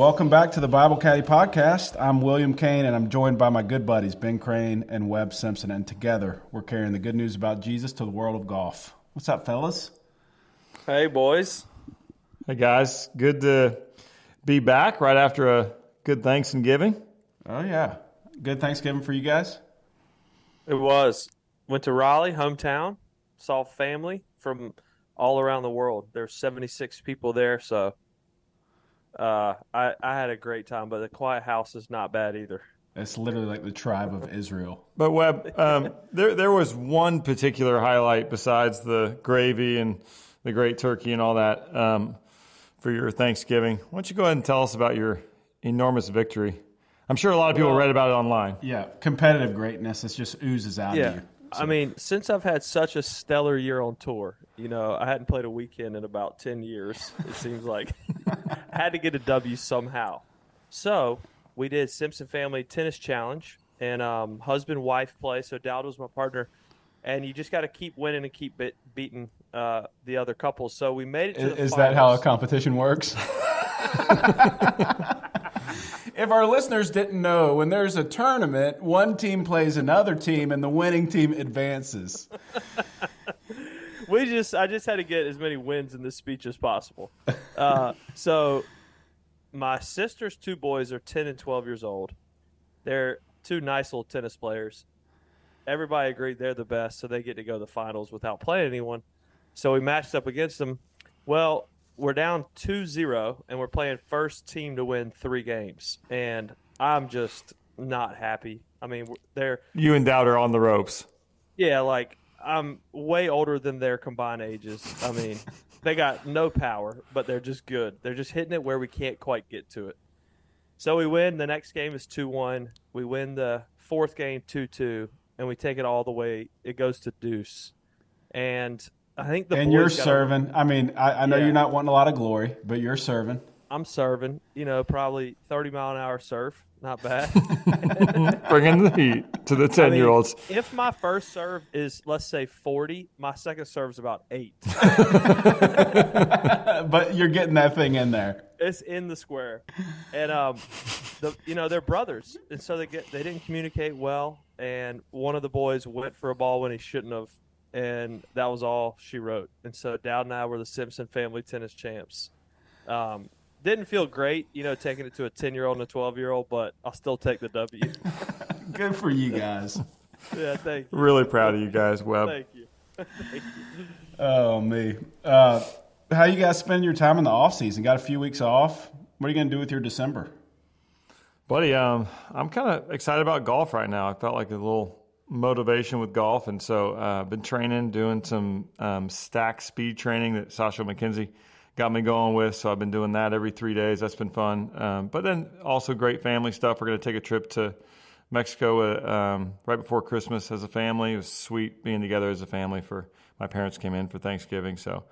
Welcome back to the Bible Caddie Podcast. I'm William Kane, and I'm joined by my good buddies Ben Crane and Webb Simpson. And together, we're carrying the good news about Jesus to the world of golf. What's up, fellas? Hey, boys. Hey, guys. Good to be back right after a good Thanksgiving. Oh yeah, good Thanksgiving for you guys. It was. Went to Raleigh, hometown. Saw family from all around the world. There's 76 people there, so uh, I I had a great time. But the quiet house is not bad either. It's literally like the tribe of Israel. But Webb, um, there there was one particular highlight besides the gravy and the great turkey and all that um, for your Thanksgiving. Why don't you go ahead and tell us about your enormous victory? I'm sure a lot of people Well- read about it online. Yeah, competitive greatness. It just oozes out Yeah. of you. I mean, since I've had such a stellar year on tour, you know, I hadn't played a weekend in about 10 years, it seems like. Had to get a W somehow. So we did Simpson Family Tennis Challenge and um, husband wife play. So Dowd was my partner. And you just got to keep winning and keep bit, beating uh, the other couples. So we made it to Is, the is that how a competition works? if our listeners didn't know, when there's a tournament, one team plays another team, and the winning team advances. We just I just had to get as many wins in this speech as possible. Uh, so my sister's two boys are 10 and 12 years old. They're two nice little tennis players. Everybody agreed they're the best, so they get to go to the finals without playing anyone. So we matched up against them. Well, we're down 2-0 and we're playing first team to win 3 games. And I'm just not happy. I mean, they're You and Dowd are on the ropes. yeah, like I'm way older than their combined ages. I mean, they got no power, but they're just good. They're just hitting it where we can't quite get to it. So we win. The next game is 2 1. We win the fourth game 2 2, and we take it all the way. It goes to deuce. And I think the and you're a- serving. I mean, I, I know Yeah. you're not wanting a lot of glory, but you're serving. I'm serving, you know, probably 30 mile an hour serve. Not bad. Bringing the heat to the 10 year olds. If my first serve is, let's say, 40, my second serve is about 8. but you're getting that thing in there. It's in the square, and um, the you know they're brothers, and so they get they didn't communicate well, and one of the boys went for a ball when he shouldn't have, and that was all she wrote. And so Dowd and I were the Simpson family tennis champs. Um, didn't feel great, you know, taking it to a ten year old and a twelve year old, but I'll still take the W. Good for you guys. yeah, thank you, Really proud of you guys, Webb. thank you. Oh me. Uh, how you guys spend your time in the off season? Got a few weeks off. What are you going to do with your December? Buddy, um, I'm kind of excited about golf right now. I felt like a little motivation with golf, and so uh, I've been training, doing some um, stack speed training that Sasho MacKenzie got me going with. So I've been doing that every three days. That's been fun. Um, but then also great family stuff. We're going to take a trip to Mexico uh, um, right before Christmas as a family. It was sweet being together as a family. For my parents came in for Thanksgiving, so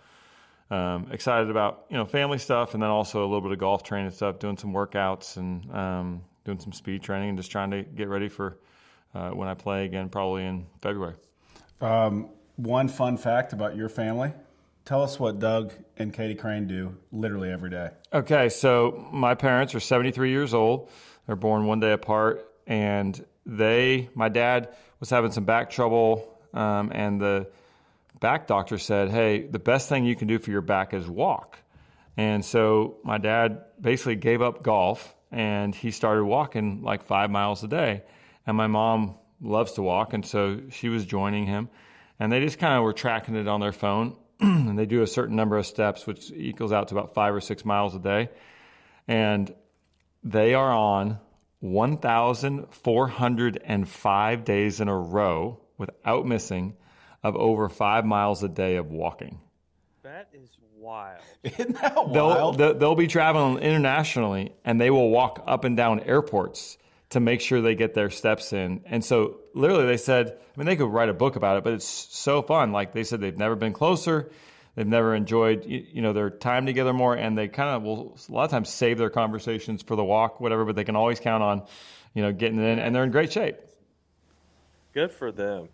um, excited about you know family stuff, and then also a little bit of golf training stuff, doing some workouts and um, doing some speed training, and just trying to get ready for uh, when I play again, probably in February. Um, one fun fact about your family. Tell us what Doug and Katie Crane do literally every day. Okay, so my parents are 73 years old. They're born one day apart, and they, my dad was having some back trouble, um, and the back doctor said, "Hey, the best thing you can do for your back is walk." And so my dad basically gave up golf, and he started walking like five miles a day. And my mom loves to walk, and so she was joining him, and they just kind of were tracking it on their phone. and they do a certain number of steps, which equals out to about five or six miles a day. And they are on 1,405 days in a row without missing of over five miles a day of walking. That is wild. Isn't that They'll, wild? they'll, they'll be traveling internationally and they will walk up and down airports to make sure they get their steps in. And so, literally, they said, I mean, they could write a book about it, but it's so fun. Like they said, they've never been closer. They've never enjoyed, you, you know, their time together more, and they kind of will a lot of times save their conversations for the walk, whatever. But they can always count on, you know, getting it in, and they're in great shape. Good for them.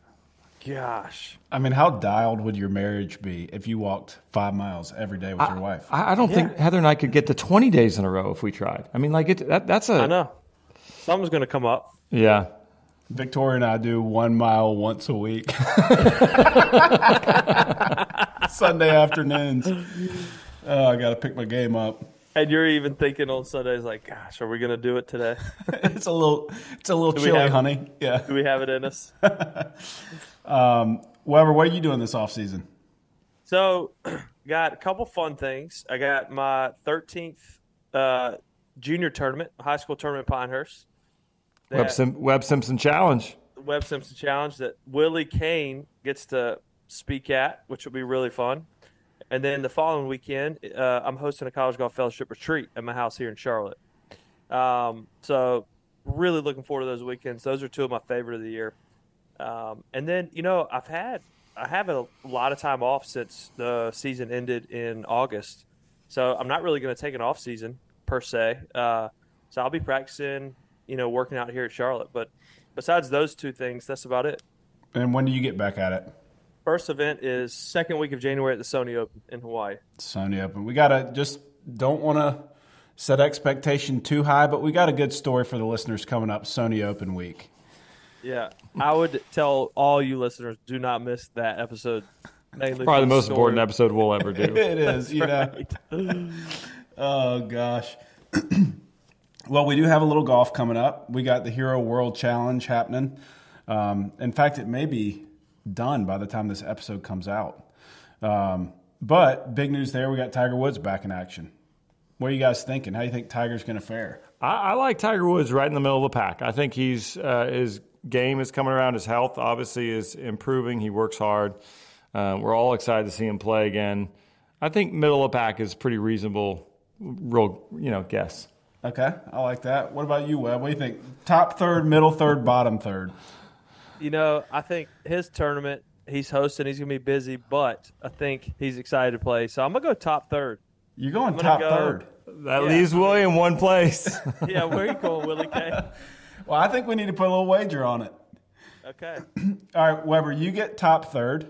gosh. I mean, how dialed would your marriage be if you walked five miles every day with your wife? I, I don't think Heather and I could get to 20 days in a row if we tried. I mean, like it, that, that's a I know. Something's going to come up. yeah. Victoria and I do one mile once a week. Sunday afternoons. Oh, I got to pick my game up. And you're even thinking on Sundays, like, gosh, are we going to do it today? It's a little, it's a little we chilly, have- honey. Yeah. do we have it in us? Weber, what are you doing this off season? So, got a couple fun things. I got my 13th uh, junior tournament, high school tournament, at Pinehurst. Webb, Sim, Webb Simpson Challenge. Webb Simpson Challenge that Willie Kane gets to speak at, which will be really fun. And then the following weekend, uh, I'm hosting a college golf fellowship retreat at my house here in Charlotte. Um, so really looking forward to those weekends. Those are two of my favorite of the year. Um, and then you know I've had I have a lot of time off since the season ended in August, so I'm not really going to take an off season per se. Uh, so I'll be practicing, you know, working out here at Charlotte. But besides those two things, that's about it. And when do you get back at it? First event is second week of January at the Sony Open in Hawaii. Sony Open. We got to just don't want to set expectation too high, but we got a good story for the listeners coming up Sony Open week. Yeah, I would tell all you listeners do not miss that episode. Mainly Probably the most story. important episode we'll ever do. It is, you know. Oh gosh. well, we do have a little golf coming up. We got the Hero World Challenge happening. Um, in fact, it may be done by the time this episode comes out. Um, but big news there, we got Tiger Woods back in action. What are you guys thinking? How do you think Tiger's going to fare? I, I like Tiger Woods right in the middle of the pack. I think he's uh, his game is coming around. His health obviously is improving. He works hard. Uh, we're all excited to see him play again. I think middle of the pack is pretty reasonable. Real, you know, guess. Okay, I like that. What about you, Webb? What do you think? Top third, middle third, bottom third. You know, I think his tournament he's hosting. He's gonna be busy, but I think he's excited to play. So I'm gonna go top third. You're going gonna top go- third. That Yeah. leaves William one place. Yeah, where are you going, Willie K? Well, I think we need to put a little wager on it. Okay. All right, Weber, you get top third.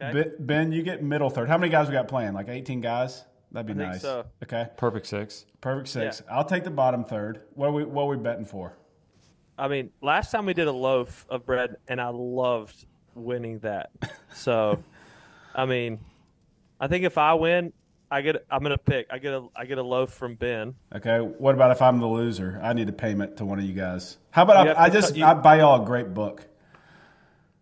Okay. Ben, you get middle third. How many guys we got playing? Like 18 guys? That'd be I think nice. so. Okay, Perfect six. perfect six. I'll take the bottom third. What are we what are we betting for? I mean, last time we did a loaf of bread, and I loved winning that. So, I mean, I think if I win, I get. I'm gonna pick. I get a. I get a loaf from Ben. Okay. What about if I'm the loser? I need a payment to one of you guys. How about You I, I just cut- you- I buy y'all a great book?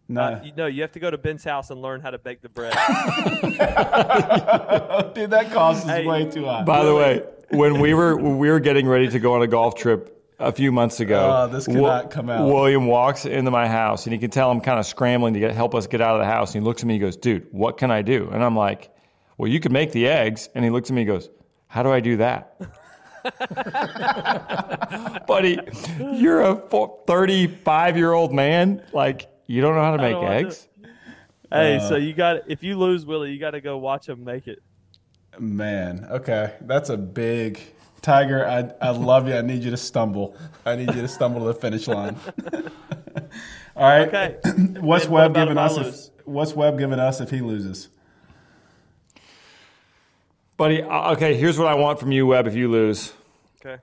No, Uh, you know, you have to go to Ben's house and learn how to bake the bread. dude, that cost is Hey. way too high. By the way, when we were when we were getting ready to go on a golf trip a few months ago, Oh, this cannot come out. William walks into my house and you can tell I'm kind of scrambling to get help us get out of the house. And he looks at me, he goes, "Dude, what can I do?" And I'm like, "Well, you could make the eggs." And he looks at me, he goes, "How do I do that?" Buddy, you're a 35 year old man. Like, you don't know how to make don't know how to- eggs? hey, Uh, so you got. If you lose, Willie, you got to go watch him make it. Man, okay, that's a big Tiger. I I love you. I need you to stumble. I need you to stumble to the finish line. All right. Okay. What's And what Webb about giving us? If, what's Webb giving us if he loses? Buddy, uh, okay, here's what I want from you, Webb, if you lose. Okay.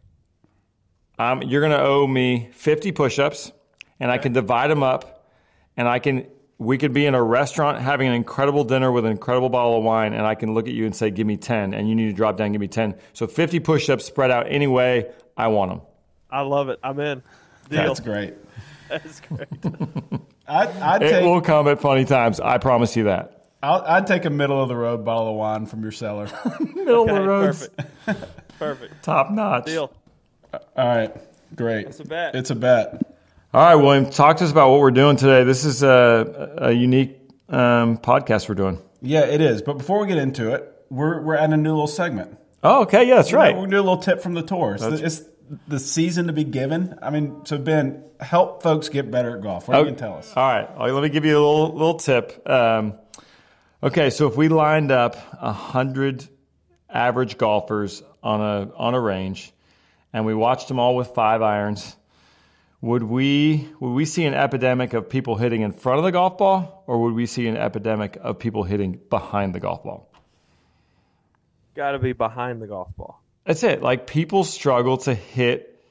Um, you're going to owe me 50 push-ups, and I can divide them up, and I can. We could be in a restaurant having an incredible dinner with an incredible bottle of wine, and I can look at you and say, "Give me 10," and you need to drop down, give me 10. So 50 push-ups spread out any way I want them. I love it. I'm in. Deal. That's great. That's great. I'd, I'd It take will come at funny times. I promise you that. I'll, I'd take a middle of the road bottle of wine from your cellar. Middle Okay, of the road, perfect. Perfect. top notch. Deal. All right, great. It's a bet. It's a bet. All right, William, talk to us about what we're doing today. This is a, a unique um, podcast we're doing. Yeah, it is. But before we get into it, we're we're adding a new little segment. Oh, okay, yeah, that's right. We're gonna do a little tip from the tour. It's, the, it's the season to be given. I mean, so Ben, help folks get better at golf. What you can tell us? All right, All right, let me give you a little little tip. Um, okay, so if we lined up a hundred average golfers on a on a range, and we watched them all with five irons, would we would we see an epidemic of people hitting in front of the golf ball, or would we see an epidemic of people hitting behind the golf ball? Got to be behind the golf ball. That's it. Like people struggle to hit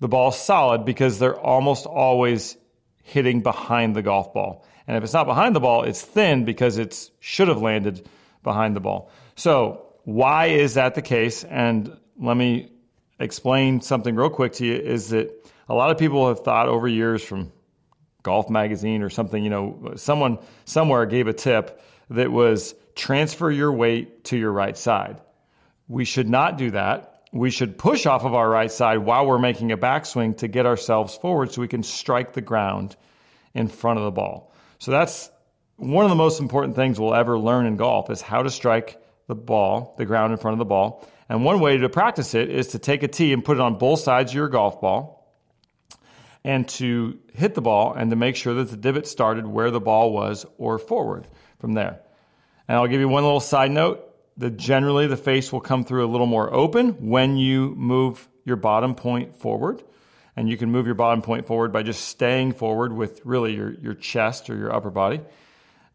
the ball solid because they're almost always hitting behind the golf ball. And if it's not behind the ball, it's thin because it should have landed behind the ball. So, why is that the case? And let me explain something real quick to you is that a lot of people have thought over years from Golf Magazine or something, you know, someone somewhere gave a tip that was transfer your weight to your right side. We should not do that. We should push off of our right side while we're making a backswing to get ourselves forward so we can strike the ground in front of the ball. So that's one of the most important things we'll ever learn in golf is how to strike the ball, the ground in front of the ball. And one way to practice it is to take a tee and put it on both sides of your golf ball and to hit the ball and to make sure that the divot started where the ball was or forward from there. And I'll give you one little side note that generally the face will come through a little more open when you move your bottom point forward. And you can move your bottom point forward by just staying forward with really your, your chest or your upper body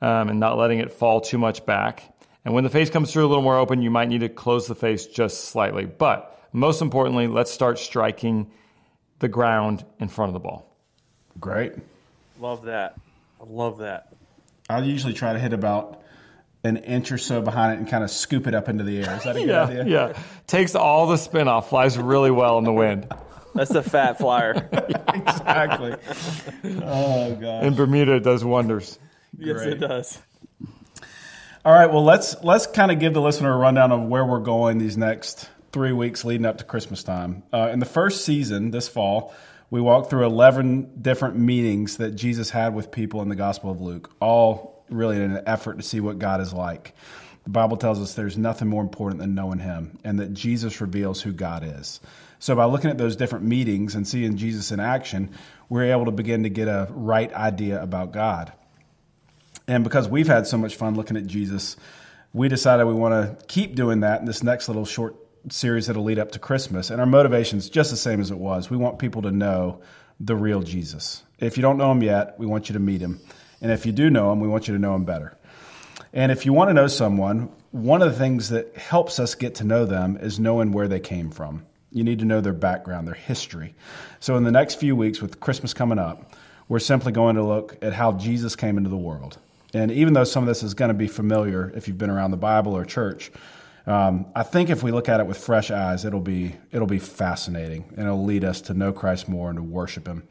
um, and not letting it fall too much back. And when the face comes through a little more open, you might need to close the face just slightly. But most importantly, let's start striking the ground in front of the ball. Great. Love that. I love that. I usually try to hit about an inch or so behind it and kind of scoop it up into the air. Is that a good yeah, idea? Yeah. Takes all the spin off, flies really well in the wind. That's the fat flyer. exactly. Oh god. In Bermuda, it does wonders. yes, Great. it does. All right. Well, let's let's kind of give the listener a rundown of where we're going these next three weeks leading up to Christmas time. Uh, in the first season this fall, we walked through eleven different meetings that Jesus had with people in the Gospel of Luke, all really in an effort to see what God is like. The Bible tells us there's nothing more important than knowing Him, and that Jesus reveals who God is. So, by looking at those different meetings and seeing Jesus in action, we're able to begin to get a right idea about God. And because we've had so much fun looking at Jesus, we decided we want to keep doing that in this next little short series that'll lead up to Christmas. And our motivation is just the same as it was. We want people to know the real Jesus. If you don't know him yet, we want you to meet him. And if you do know him, we want you to know him better. And if you want to know someone, one of the things that helps us get to know them is knowing where they came from. You need to know their background, their history. So, in the next few weeks, with Christmas coming up, we're simply going to look at how Jesus came into the world. And even though some of this is going to be familiar if you've been around the Bible or church, um, I think if we look at it with fresh eyes, it'll be it'll be fascinating and it'll lead us to know Christ more and to worship Him.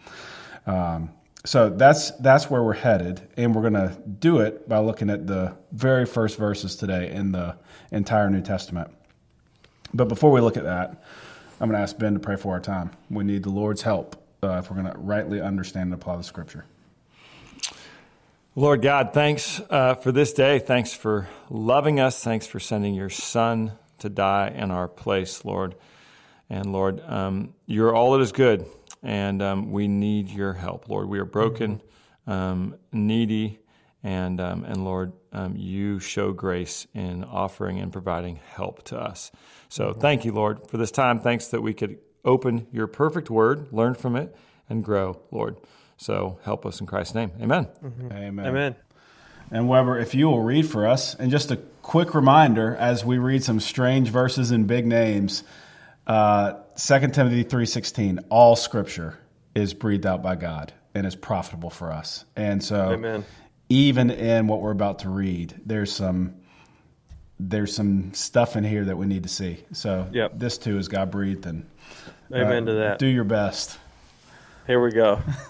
Um, so that's that's where we're headed, and we're going to do it by looking at the very first verses today in the entire New Testament. But before we look at that, I'm going to ask Ben to pray for our time. We need the Lord's help uh, if we're going to rightly understand and apply the Scripture. Lord God, thanks uh, for this day. Thanks for loving us. Thanks for sending your Son to die in our place, Lord. And Lord, um, you're all that is good, and um, we need your help, Lord. We are broken, um, needy, and um, and Lord, um, you show grace in offering and providing help to us. So thank you, Lord, for this time. Thanks that we could open your perfect word, learn from it, and grow, Lord. So help us in Christ's name. Amen. Amen. Amen. And Weber, if you will read for us, and just a quick reminder as we read some strange verses and big names, uh, 2 Timothy 3.16, all scripture is breathed out by God and is profitable for us. And so Amen. even in what we're about to read, there's some there's some stuff in here that we need to see. So Yep. this too is God breathed and Amen uh, to that. Do your best. Here we go.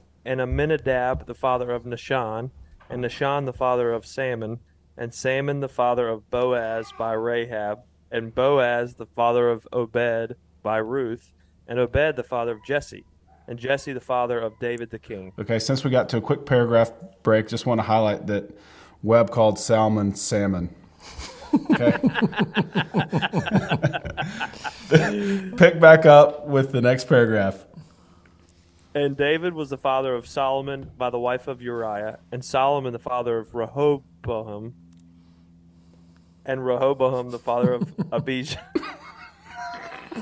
and Amminadab the father of Nahshon, and Nahshon the father of Salmon, and Salmon the father of Boaz by Rahab, and Boaz the father of Obed by Ruth, and Obed the father of Jesse, and Jesse the father of David the king. Okay, since we got to a quick paragraph break, just want to highlight that Webb called Salmon salmon. Okay. Pick back up with the next paragraph. And David was the father of Solomon by the wife of Uriah, and Solomon the father of Rehoboam, and Rehoboam the father of Abijah.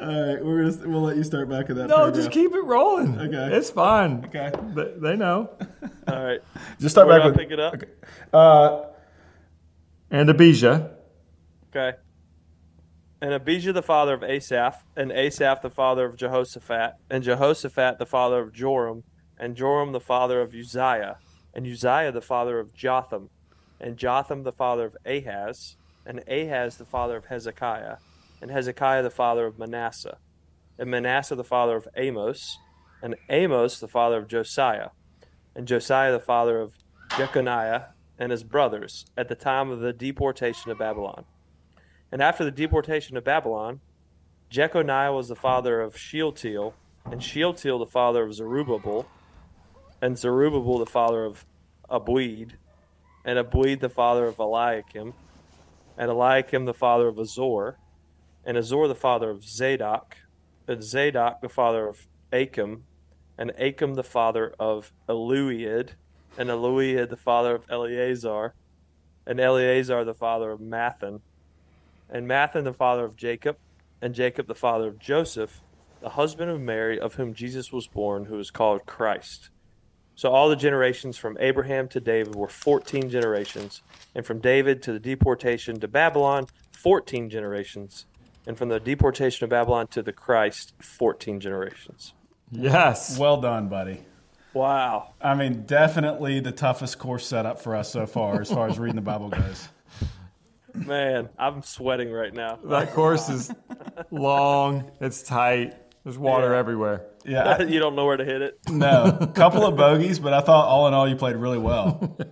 All right, we're gonna we'll let you start back at that. No, paragraph. just keep it rolling. Okay. It's fine. Okay. They, they know. All right, Just start where back do I with pick it up? Okay. Uh, And Abijah. Okay. And Abijah the father of Asaph, and Asaph the father of Jehoshaphat, and Jehoshaphat the father of Joram, and Joram the father of Uzziah, and Uzziah the father of Jotham, and Jotham the father of Ahaz, and Ahaz the father of Hezekiah, and Hezekiah the father of Manasseh, and Manasseh the father of Amos, and Amos the father of Josiah, and Josiah the father of Jeconiah and his brothers at the time of the deportation of Babylon. And after the deportation of Babylon, Jeconiah was the father of Shealtiel, and Shealtiel the father of Zerubbabel, and Zerubbabel the father of Abiud, and Abiud the father of Eliakim, and Eliakim the father of Azor, and Azor the father of Zadok, and Zadok the father of Achim, and Achim the father of Eliud, and Eliud the father of Eleazar, and Eleazar the father of Matthan, and Matthan the father of Jacob, and Jacob the father of Joseph, the husband of Mary, of whom Jesus was born, who is called Christ. So all the generations from Abraham to David were 14 generations, and from David to the deportation to Babylon, 14 generations, and from the deportation of Babylon to the Christ, 14 generations. Yes. well done, buddy. Wow. I mean, definitely the toughest course setup for us so far, as far as reading the Bible goes. Man, I'm sweating right now. That course is long. It's tight. There's water Yeah. everywhere. Yeah, I- you don't know where to hit it. no, couple of bogeys, but I thought all in all you played really well.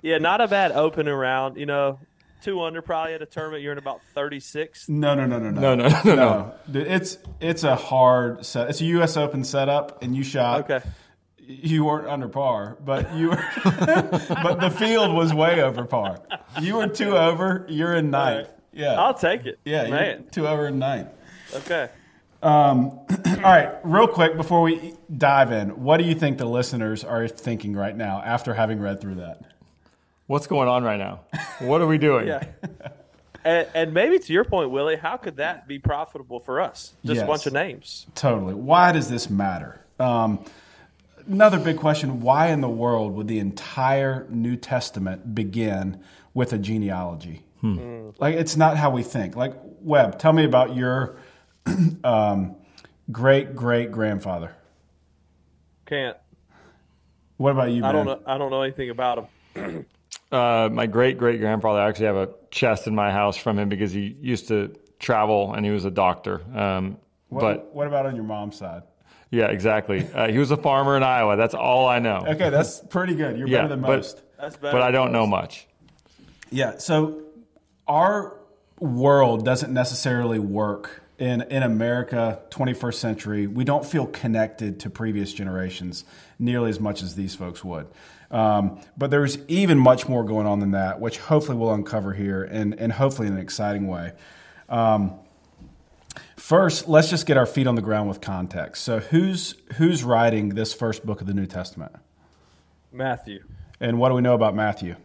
Yeah, not a bad opening round. You know, two under probably at a tournament. You're in about 36. No, no, no, no, no, No, no, no, no. Dude, It's it's a hard set. It's a U.S. Open setup, and you shot. Okay. You weren't under par, but you were. but the field was way over par. You were two over. You're in ninth. Yeah, I'll take it. yeah, you're man. two over in ninth. Okay. All right, real quick before we dive in, what do you think the listeners are thinking right now after having read through that? What's going on right now? What are we doing? Yeah. and, and maybe to your point, Willie, how could that be profitable for us? Just Yes. a bunch of names. Totally. Why does this matter? Um, another big question why in the world would the entire New Testament begin with a genealogy? Like, it's not how we think. Like, Webb, tell me about your um, great great grandfather. Can't. What about you, I don't know. I don't know anything about him. Uh, my great great grandfather I actually have a chest in my house from him because he used to travel and he was a doctor. Um, What, but what about on your mom's side? Yeah, exactly. Uh, he was a farmer in Iowa. That's all I know. Okay, that's pretty good. You're Yeah, better than but- most. That's better. But I don't know much. Yeah. So our world doesn't necessarily work in in America, 21st century. We don't feel connected to previous generations nearly as much as these folks would. Um, but there's even much more going on than that, which hopefully we'll uncover here, and and hopefully in an exciting way. Um, first, let's just get our feet on the ground with context. So, who's who's writing this first book of the New Testament, Matthew. and what do we know about Matthew?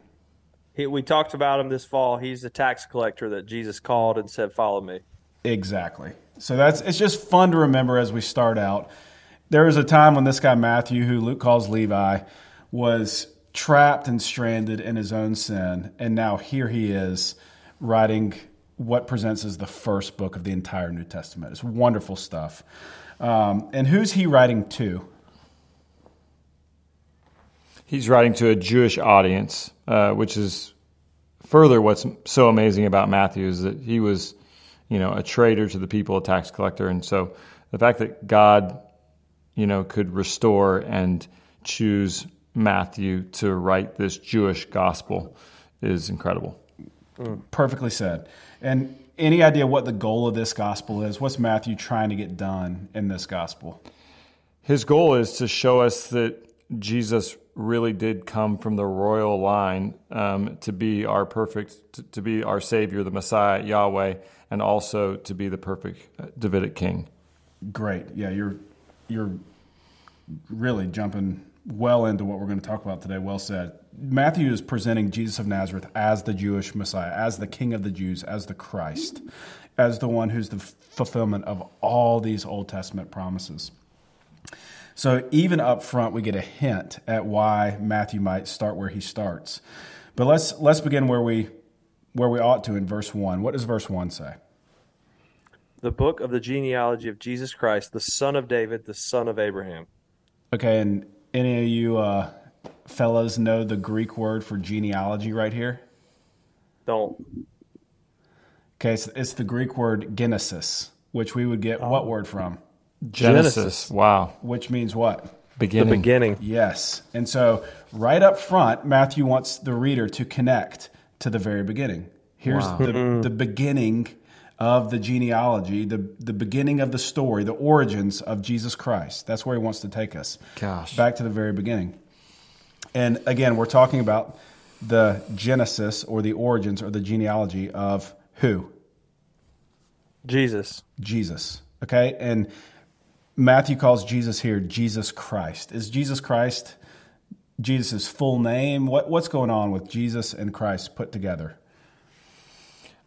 He, we talked about him this fall. He's the tax collector that Jesus called and said, "Follow me." Exactly. So that's it's just fun to remember as we start out. There was a time when this guy Matthew, who Luke calls Levi, was trapped and stranded in his own sin, and now here he is writing what presents as the first book of the entire New Testament. It's wonderful stuff. Um, and who's he writing to? He's writing to a Jewish audience, uh, which is further what's so amazing about Matthew is that he was, you know, a traitor to the people, a tax collector, and so the fact that God, you know, could restore and choose Matthew to write this Jewish gospel is incredible. Perfectly said. And any idea what the goal of this gospel is? What's Matthew trying to get done in this gospel? His goal is to show us that Jesus really did come from the royal line um, to be our perfect, to, to, be our Savior, the Messiah, Yahweh, and also to be the perfect uh, Davidic king. Great. Yeah, you're you're really jumping well into what we're going to talk about today. Well said. Matthew is presenting Jesus of Nazareth as the Jewish Messiah, as the King of the Jews, as the Christ, as the one who's the fulfillment of all these Old Testament promises. So even up front, we get a hint at why Matthew might start where he starts. But let's let's begin where we where we ought to in verse one. What does verse one say? The book of the genealogy of Jesus Christ, the son of David, the son of Abraham. Okay, and any of you uh, fellows know the Greek word for genealogy right here? Don't. Okay, it's, it's the Greek word genesis, which we would get oh. what word from? Genesis. Genesis. Wow. Which means what? Beginning. The beginning. Yes. And so, right up front, Matthew wants the reader to connect to the very beginning. Here's wow. the, the beginning of the genealogy, the, the beginning of the story, the origins of Jesus Christ. That's where he wants to take us. Gosh. Back to the very beginning. And again, we're talking about the genesis or the origins or the genealogy of who? Jesus. Jesus. Okay? And Matthew calls Jesus here Jesus Christ. Is Jesus Christ Jesus' full name? What, what's going on with Jesus and Christ put together?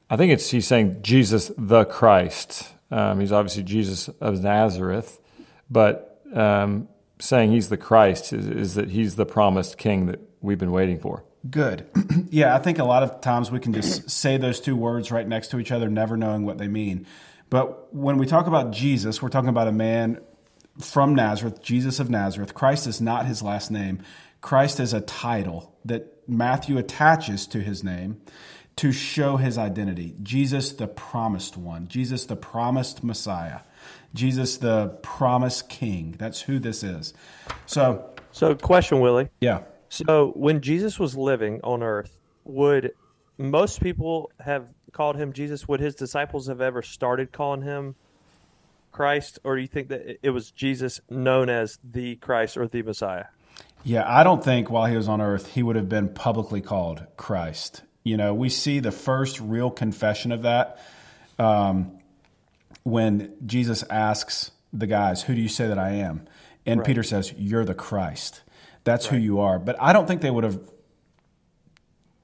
I think it's he's saying Jesus the Christ. Um, he's obviously Jesus of Nazareth, but um, saying he's the Christ is, is, that he's the promised King that we've been waiting for. Good. yeah, I think a lot of times we can just say those two words right next to each other, never knowing what they mean. But when we talk about Jesus, we're talking about a man from Nazareth, Jesus of Nazareth. Christ is not his last name. Christ is a title that Matthew attaches to his name to show his identity. Jesus, the promised one. Jesus, the promised Messiah. Jesus, the promised King. That's who this is. So, so question, Willie. Yeah. So, when Jesus was living on earth, would most people have called him Jesus? Would his disciples have ever started calling him Christ, or do you think that it was Jesus known as the Christ or the Messiah? Yeah, I don't think while he was on earth he would have been publicly called Christ. You know, we see the first real confession of that um, when Jesus asks the guys, Who do you say that I am? And right. Peter says, You're the Christ. That's right. who you are. But I don't think they would have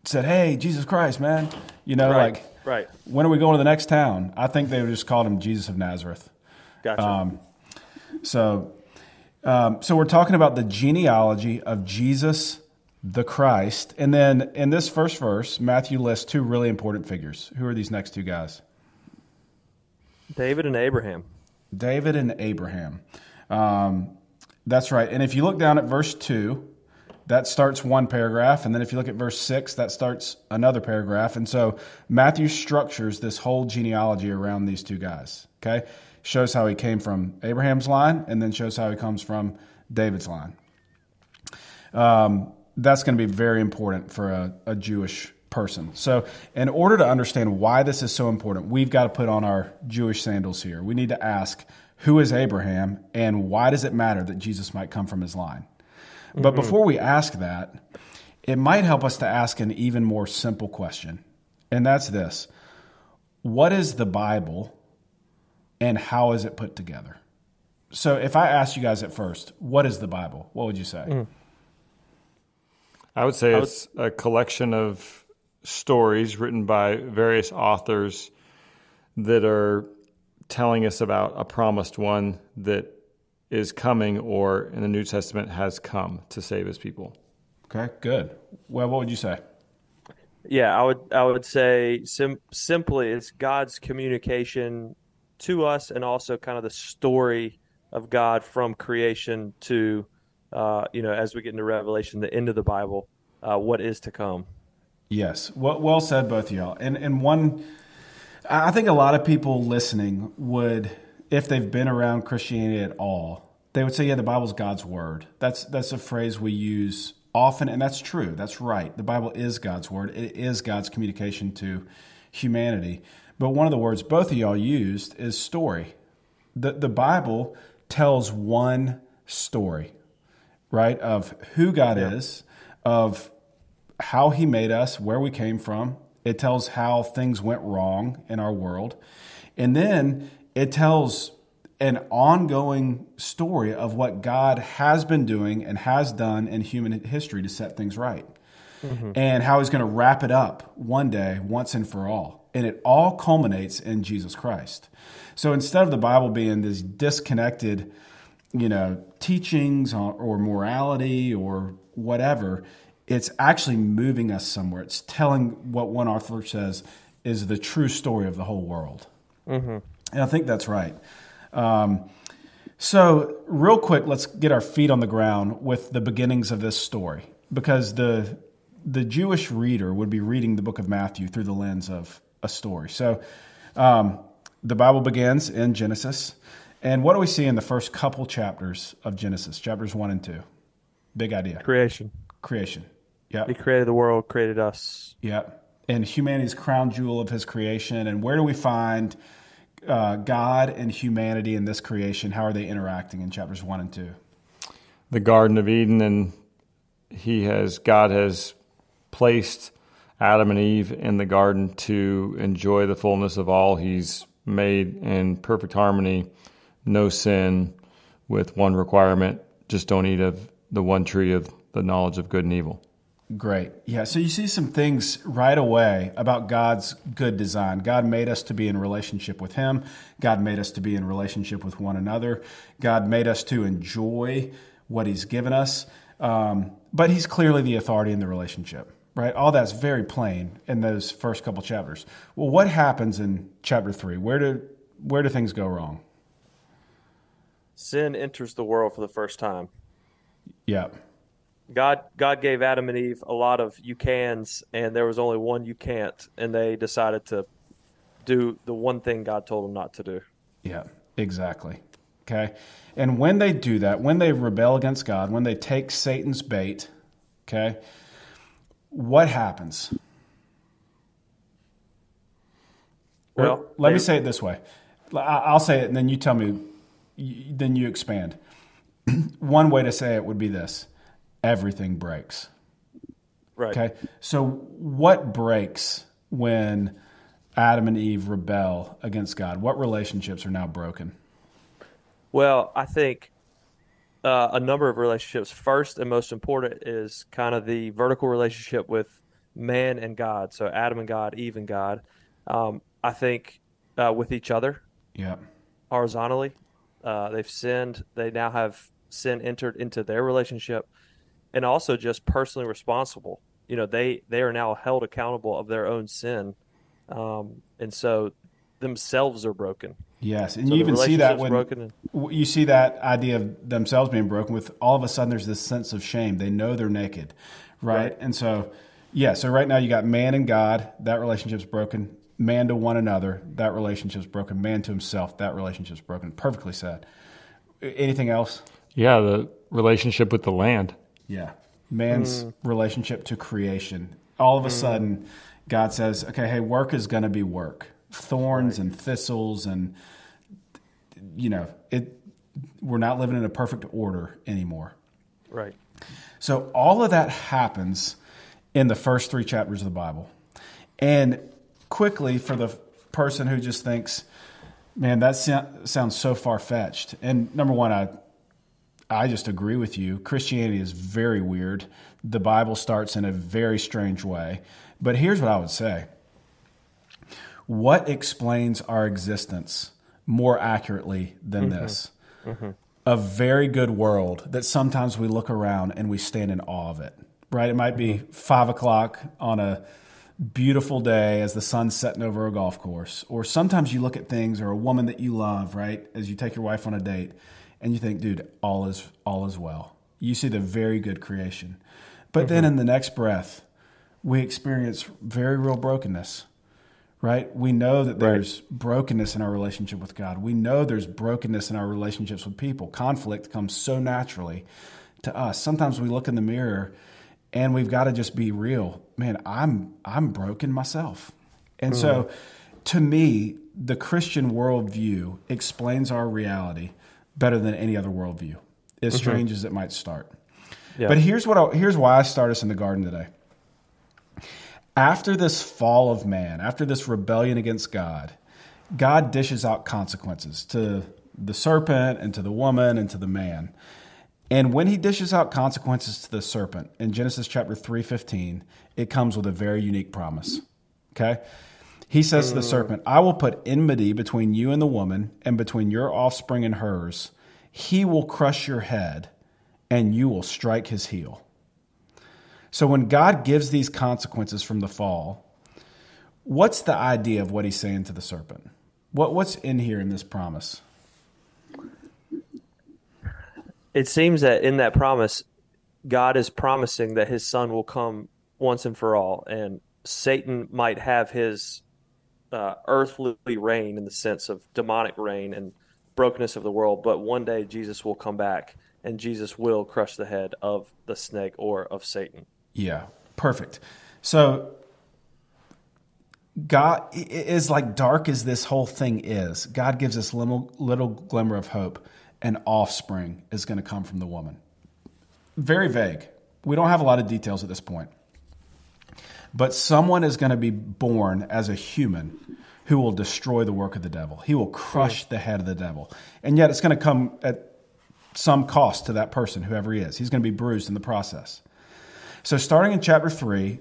said, Hey, Jesus Christ, man. You know, right. like, right. when are we going to the next town? I think they would just called him Jesus of Nazareth. Gotcha. Um, so, um, so we're talking about the genealogy of Jesus the Christ. And then in this first verse, Matthew lists two really important figures. Who are these next two guys? David and Abraham. David and Abraham. Um, that's right. And if you look down at verse 2, that starts one paragraph. And then if you look at verse 6, that starts another paragraph. And so Matthew structures this whole genealogy around these two guys. Okay? Shows how he came from Abraham's line and then shows how he comes from David's line. Um, that's going to be very important for a, a Jewish person. So, in order to understand why this is so important, we've got to put on our Jewish sandals here. We need to ask who is Abraham and why does it matter that Jesus might come from his line? Mm-hmm. But before we ask that, it might help us to ask an even more simple question. And that's this What is the Bible and how is it put together? So, if I asked you guys at first, what is the Bible? What would you say? Mm. I would say I would, it's a collection of stories written by various authors that are telling us about a promised one that is coming or in the New Testament has come to save his people. Okay, good. Well, what would you say? Yeah, I would I would say sim- simply it's God's communication to us and also kind of the story of God from creation to uh, you know, as we get into Revelation, the end of the Bible, uh, what is to come. Yes, well, well said, both of y'all. And and one, I think a lot of people listening would, if they've been around Christianity at all, they would say, "Yeah, the Bible's God's word." That's that's a phrase we use often, and that's true, that's right. The Bible is God's word, it is God's communication to humanity. But one of the words both of y'all used is story. The, the Bible tells one story, right, of who God yeah. is, of how He made us, where we came from. It tells how things went wrong in our world. And then it tells an ongoing story of what God has been doing and has done in human history to set things right. Mm-hmm. And how he's going to wrap it up one day, once and for all. And it all culminates in Jesus Christ. So instead of the Bible being this disconnected, you know, teachings or, or morality or whatever, it's actually moving us somewhere. It's telling what one author says is the true story of the whole world. Mm-hmm. And I think that's right. Um, so, real quick, let's get our feet on the ground with the beginnings of this story, because the the Jewish reader would be reading the book of Matthew through the lens of a story. So, um, the Bible begins in Genesis, and what do we see in the first couple chapters of Genesis, chapters one and two? Big idea. Creation. Creation. Yeah. He created the world, created us. Yeah. And humanity's crown jewel of his creation. And where do we find uh, God and humanity in this creation, how are they interacting in chapters one and two? The Garden of Eden, and He has God has placed Adam and Eve in the garden to enjoy the fullness of all He's made in perfect harmony, no sin, with one requirement: just don't eat of the one tree of the knowledge of good and evil. Great. Yeah. So you see some things right away about God's good design. God made us to be in relationship with Him. God made us to be in relationship with one another. God made us to enjoy what He's given us. Um, but He's clearly the authority in the relationship, right? All that's very plain in those first couple chapters. Well, what happens in chapter three? Where do where do things go wrong? Sin enters the world for the first time. Yeah. God God gave Adam and Eve a lot of you cans, and there was only one you can't, and they decided to do the one thing God told them not to do. Yeah, exactly. Okay, and when they do that, when they rebel against God, when they take Satan's bait, okay, what happens? Well, let they, me say it this way. I'll say it, and then you tell me. Then you expand. One way to say it would be this everything breaks. Right. Okay. So what breaks when Adam and Eve rebel against God? What relationships are now broken? Well, I think uh, a number of relationships. First and most important is kind of the vertical relationship with man and God. So Adam and God, Eve and God. Um, I think uh, with each other. Yeah. Horizontally, uh, they've sinned. They now have sin entered into their relationship and also just personally responsible. You know, they they are now held accountable of their own sin, um, and so themselves are broken. Yes, and so you even see that when and, you see that idea of themselves being broken. With all of a sudden, there's this sense of shame. They know they're naked, right? right? And so, yeah. So right now, you got man and God. That relationship's broken. Man to one another. That relationship's broken. Man to himself. That relationship's broken. Perfectly said. Anything else? Yeah, the relationship with the land. Yeah. Man's mm. relationship to creation. All of a mm. sudden, God says, okay, hey, work is going to be work. Thorns right. and thistles and, you know, it. we're not living in a perfect order anymore. Right. So all of that happens in the first three chapters of the Bible. And quickly, for the person who just thinks, man, that sounds so far fetched. And number one, I I just agree with you. Christianity is very weird. The Bible starts in a very strange way. But here's what I would say What explains our existence more accurately than mm-hmm. this? Mm-hmm. A very good world that sometimes we look around and we stand in awe of it, right? It might be mm-hmm. five o'clock on a beautiful day as the sun's setting over a golf course. Or sometimes you look at things or a woman that you love, right? As you take your wife on a date and you think, dude, all is all is well. You see the very good creation. But mm-hmm. then in the next breath, we experience very real brokenness. Right? We know that there's right. brokenness in our relationship with God. We know there's brokenness in our relationships with people. Conflict comes so naturally to us. Sometimes we look in the mirror and we've got to just be real. Man, I'm I'm broken myself, and so mm. to me, the Christian worldview explains our reality better than any other worldview, as mm-hmm. strange as it might start. Yeah. But here's what I, here's why I start us in the garden today. After this fall of man, after this rebellion against God, God dishes out consequences to the serpent and to the woman and to the man. And when he dishes out consequences to the serpent in Genesis chapter 3:15, it comes with a very unique promise. Okay? He says to the mm. serpent, I will put enmity between you and the woman, and between your offspring and hers. He will crush your head, and you will strike his heel. So when God gives these consequences from the fall, what's the idea of what he's saying to the serpent? What, what's in here in this promise? It seems that in that promise, God is promising that his son will come once and for all, and Satan might have his uh, earthly reign in the sense of demonic reign and brokenness of the world, but one day Jesus will come back and Jesus will crush the head of the snake or of Satan. Yeah, perfect. So, God is like dark as this whole thing is. God gives us little, little glimmer of hope. An offspring is going to come from the woman. Very vague. We don't have a lot of details at this point. But someone is going to be born as a human who will destroy the work of the devil. He will crush the head of the devil. And yet it's going to come at some cost to that person, whoever he is. He's going to be bruised in the process. So, starting in chapter 3,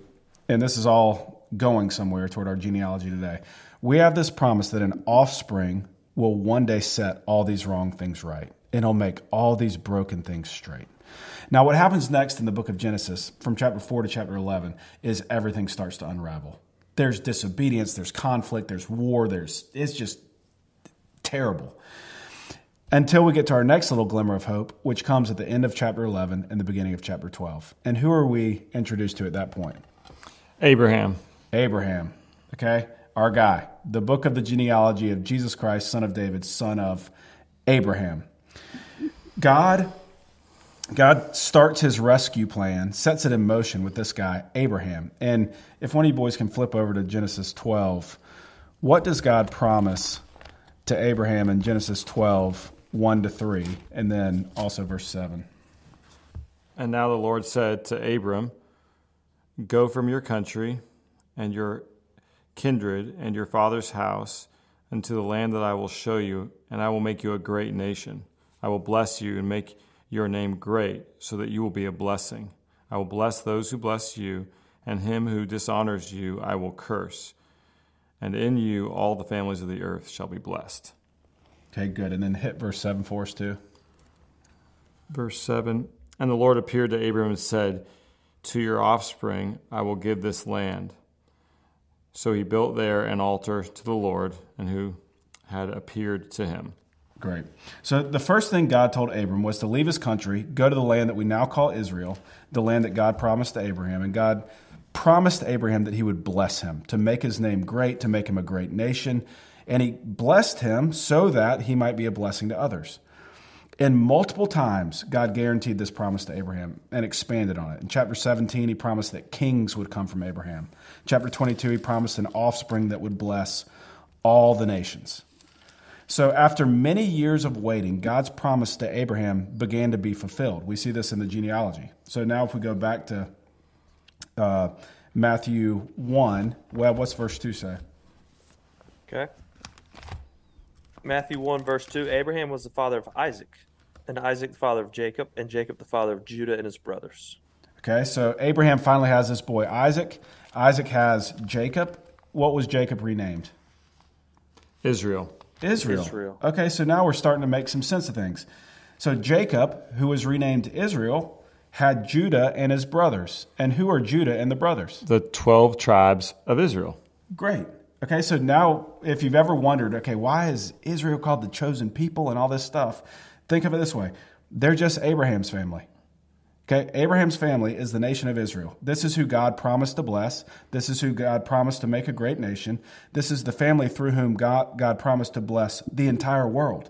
and this is all going somewhere toward our genealogy today, we have this promise that an offspring will one day set all these wrong things right, and he'll make all these broken things straight. Now, what happens next in the book of Genesis, from chapter 4 to chapter 11, is everything starts to unravel. There's disobedience, there's conflict, there's war, there's it's just terrible until we get to our next little glimmer of hope, which comes at the end of chapter 11 and the beginning of chapter 12. And who are we introduced to at that point? Abraham. Abraham, okay? Our guy. The book of the genealogy of Jesus Christ, son of David, son of Abraham. God God starts his rescue plan, sets it in motion with this guy, Abraham. And if one of you boys can flip over to Genesis 12, what does God promise to Abraham in Genesis 12, 1 to 3, and then also verse 7? And now the Lord said to Abram, Go from your country and your kindred and your father's house into the land that I will show you, and I will make you a great nation. I will bless you and make your name great, so that you will be a blessing. I will bless those who bless you, and him who dishonors you I will curse. And in you all the families of the earth shall be blessed. Okay, good. And then hit verse 7 for us, too. Verse 7 And the Lord appeared to Abram and said, To your offspring I will give this land. So he built there an altar to the Lord, and who had appeared to him. Great. So the first thing God told Abram was to leave his country, go to the land that we now call Israel, the land that God promised to Abraham. And God promised Abraham that he would bless him, to make his name great, to make him a great nation. And he blessed him so that he might be a blessing to others. And multiple times, God guaranteed this promise to Abraham and expanded on it. In chapter 17, he promised that kings would come from Abraham. Chapter 22, he promised an offspring that would bless all the nations. So, after many years of waiting, God's promise to Abraham began to be fulfilled. We see this in the genealogy. So, now if we go back to uh, Matthew 1, well, what's verse 2 say? Okay. Matthew 1, verse 2 Abraham was the father of Isaac, and Isaac the father of Jacob, and Jacob the father of Judah and his brothers. Okay, so Abraham finally has this boy, Isaac. Isaac has Jacob. What was Jacob renamed? Israel. Israel. Israel. Okay, so now we're starting to make some sense of things. So Jacob, who was renamed Israel, had Judah and his brothers. And who are Judah and the brothers? The 12 tribes of Israel. Great. Okay, so now if you've ever wondered, okay, why is Israel called the chosen people and all this stuff? Think of it this way they're just Abraham's family. Okay, Abraham's family is the nation of Israel. This is who God promised to bless. This is who God promised to make a great nation. This is the family through whom God, God promised to bless the entire world.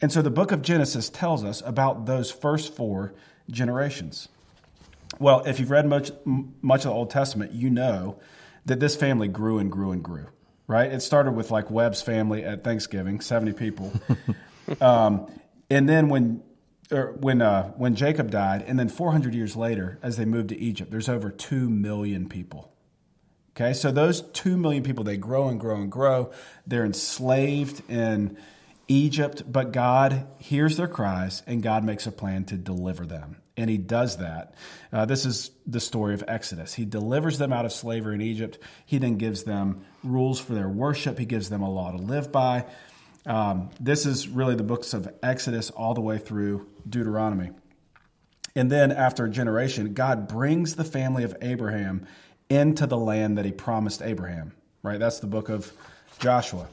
And so the book of Genesis tells us about those first four generations. Well, if you've read much much of the Old Testament, you know that this family grew and grew and grew. Right? It started with like Webb's family at Thanksgiving, seventy people, um, and then when or when uh, when Jacob died, and then four hundred years later, as they moved to Egypt, there's over two million people. Okay, so those two million people they grow and grow and grow. They're enslaved in Egypt, but God hears their cries and God makes a plan to deliver them and he does that. Uh, this is the story of Exodus. He delivers them out of slavery in Egypt. He then gives them rules for their worship. He gives them a law to live by. Um, this is really the books of Exodus all the way through Deuteronomy. And then after a generation, God brings the family of Abraham into the land that he promised Abraham, right? That's the book of Joshua.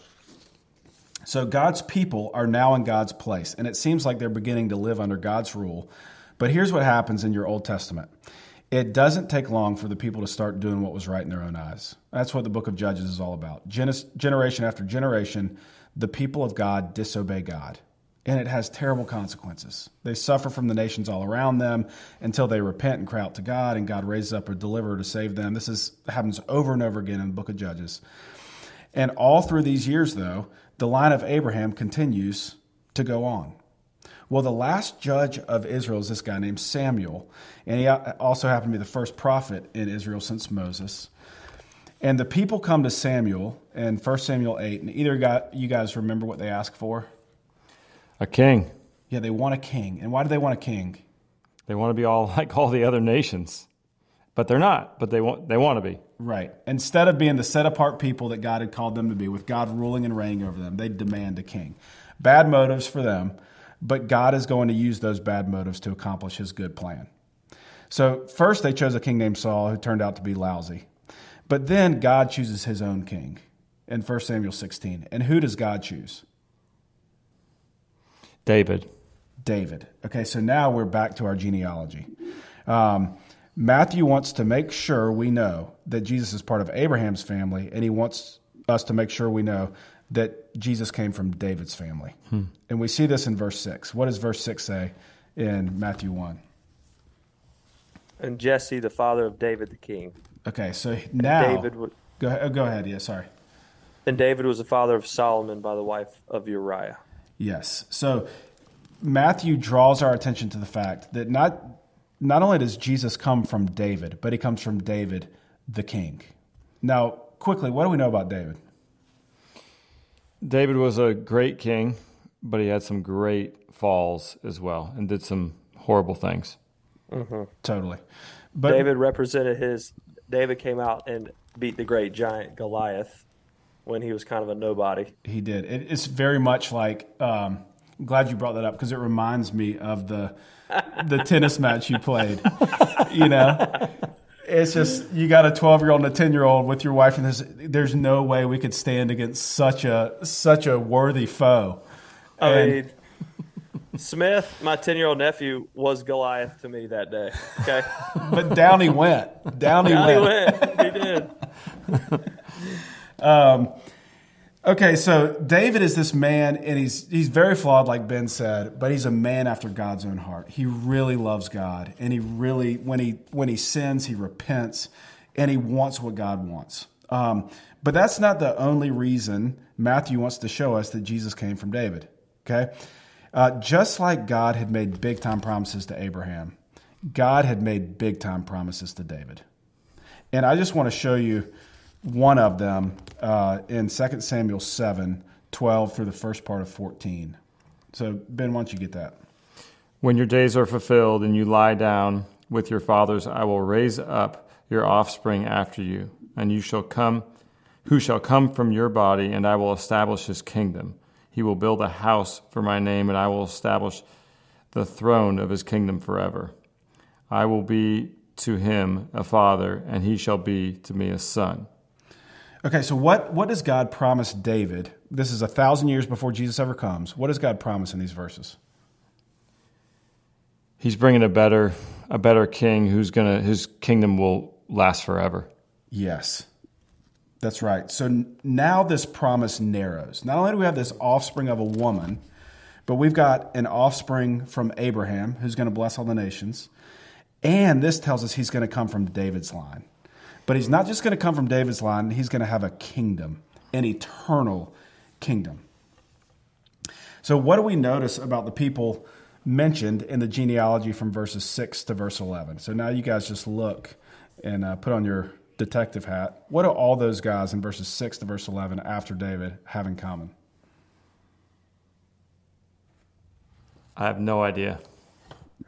So God's people are now in God's place, and it seems like they're beginning to live under God's rule. But here's what happens in your Old Testament it doesn't take long for the people to start doing what was right in their own eyes. That's what the book of Judges is all about. generation after generation, the people of God disobey God. And it has terrible consequences. They suffer from the nations all around them until they repent and cry out to God, and God raises up a deliverer to save them. This is, happens over and over again in the book of Judges. And all through these years, though, the line of Abraham continues to go on. Well, the last judge of Israel is this guy named Samuel, and he also happened to be the first prophet in Israel since Moses. And the people come to Samuel in 1 Samuel 8, and either got, you guys remember what they ask for? A king. Yeah, they want a king. And why do they want a king? They want to be all like all the other nations. But they're not, but they want they want to be. Right. Instead of being the set apart people that God had called them to be, with God ruling and reigning over them, they demand a king. Bad motives for them but God is going to use those bad motives to accomplish his good plan. So, first, they chose a king named Saul who turned out to be lousy. But then God chooses his own king in 1 Samuel 16. And who does God choose? David. David. Okay, so now we're back to our genealogy. Um, Matthew wants to make sure we know that Jesus is part of Abraham's family, and he wants us to make sure we know that Jesus came from David's family. Hmm. And we see this in verse 6. What does verse 6 say in Matthew 1? And Jesse, the father of David the king. Okay, so now. David would, go, ahead, oh, go ahead, yeah, sorry. And David was the father of Solomon by the wife of Uriah. Yes. So Matthew draws our attention to the fact that not, not only does Jesus come from David, but he comes from David the king. Now, quickly, what do we know about David? David was a great king, but he had some great falls as well and did some horrible things. Mm-hmm. Totally. But David represented his. David came out and beat the great giant Goliath when he was kind of a nobody. He did. It, it's very much like. Um, I'm glad you brought that up because it reminds me of the the tennis match you played. You know, it's just you got a 12 year old and a 10 year old with your wife and there's there's no way we could stand against such a such a worthy foe i and, mean smith my 10 year old nephew was goliath to me that day okay but down he went down he down went. he went he did um, Okay, so David is this man, and he's he's very flawed, like Ben said, but he's a man after God's own heart. He really loves God, and he really when he when he sins, he repents, and he wants what God wants. Um, but that's not the only reason Matthew wants to show us that Jesus came from David. Okay, uh, just like God had made big time promises to Abraham, God had made big time promises to David, and I just want to show you one of them uh, in 2 Samuel 7 12 through the first part of 14. So, Ben, why don't you get that? When your days are fulfilled and you lie down with your fathers, I will raise up your offspring after you, and you shall come, who shall come from your body, and I will establish his kingdom. He will build a house for my name, and I will establish the throne of his kingdom forever. I will be to him a father, and he shall be to me a son. Okay, so what, what does God promise David? This is a thousand years before Jesus ever comes. What does God promise in these verses? He's bringing a better a better king who's gonna his kingdom will last forever. Yes, that's right. So now this promise narrows. Not only do we have this offspring of a woman, but we've got an offspring from Abraham who's going to bless all the nations, And this tells us he's going to come from David's line. But he's not just going to come from David's line, he's going to have a kingdom, an eternal kingdom. So, what do we notice about the people mentioned in the genealogy from verses 6 to verse 11? So, now you guys just look and uh, put on your detective hat. What do all those guys in verses 6 to verse 11 after David have in common? I have no idea.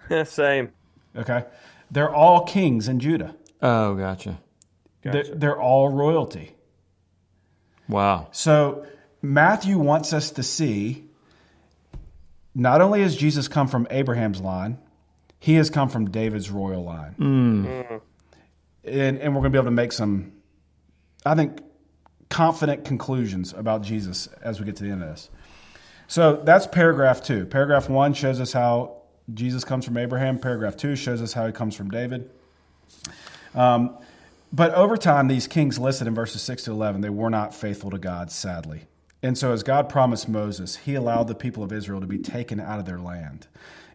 Same. Okay. They're all kings in Judah. Oh, gotcha. They're, they're all royalty. Wow. So Matthew wants us to see not only has Jesus come from Abraham's line, he has come from David's royal line. Hmm. Mm. And, and we're going to be able to make some, I think, confident conclusions about Jesus as we get to the end of this. So that's paragraph two. Paragraph one shows us how Jesus comes from Abraham. Paragraph two shows us how he comes from David. Um, but over time, these kings listed in verses 6 to 11, they were not faithful to God, sadly. And so, as God promised Moses, he allowed the people of Israel to be taken out of their land.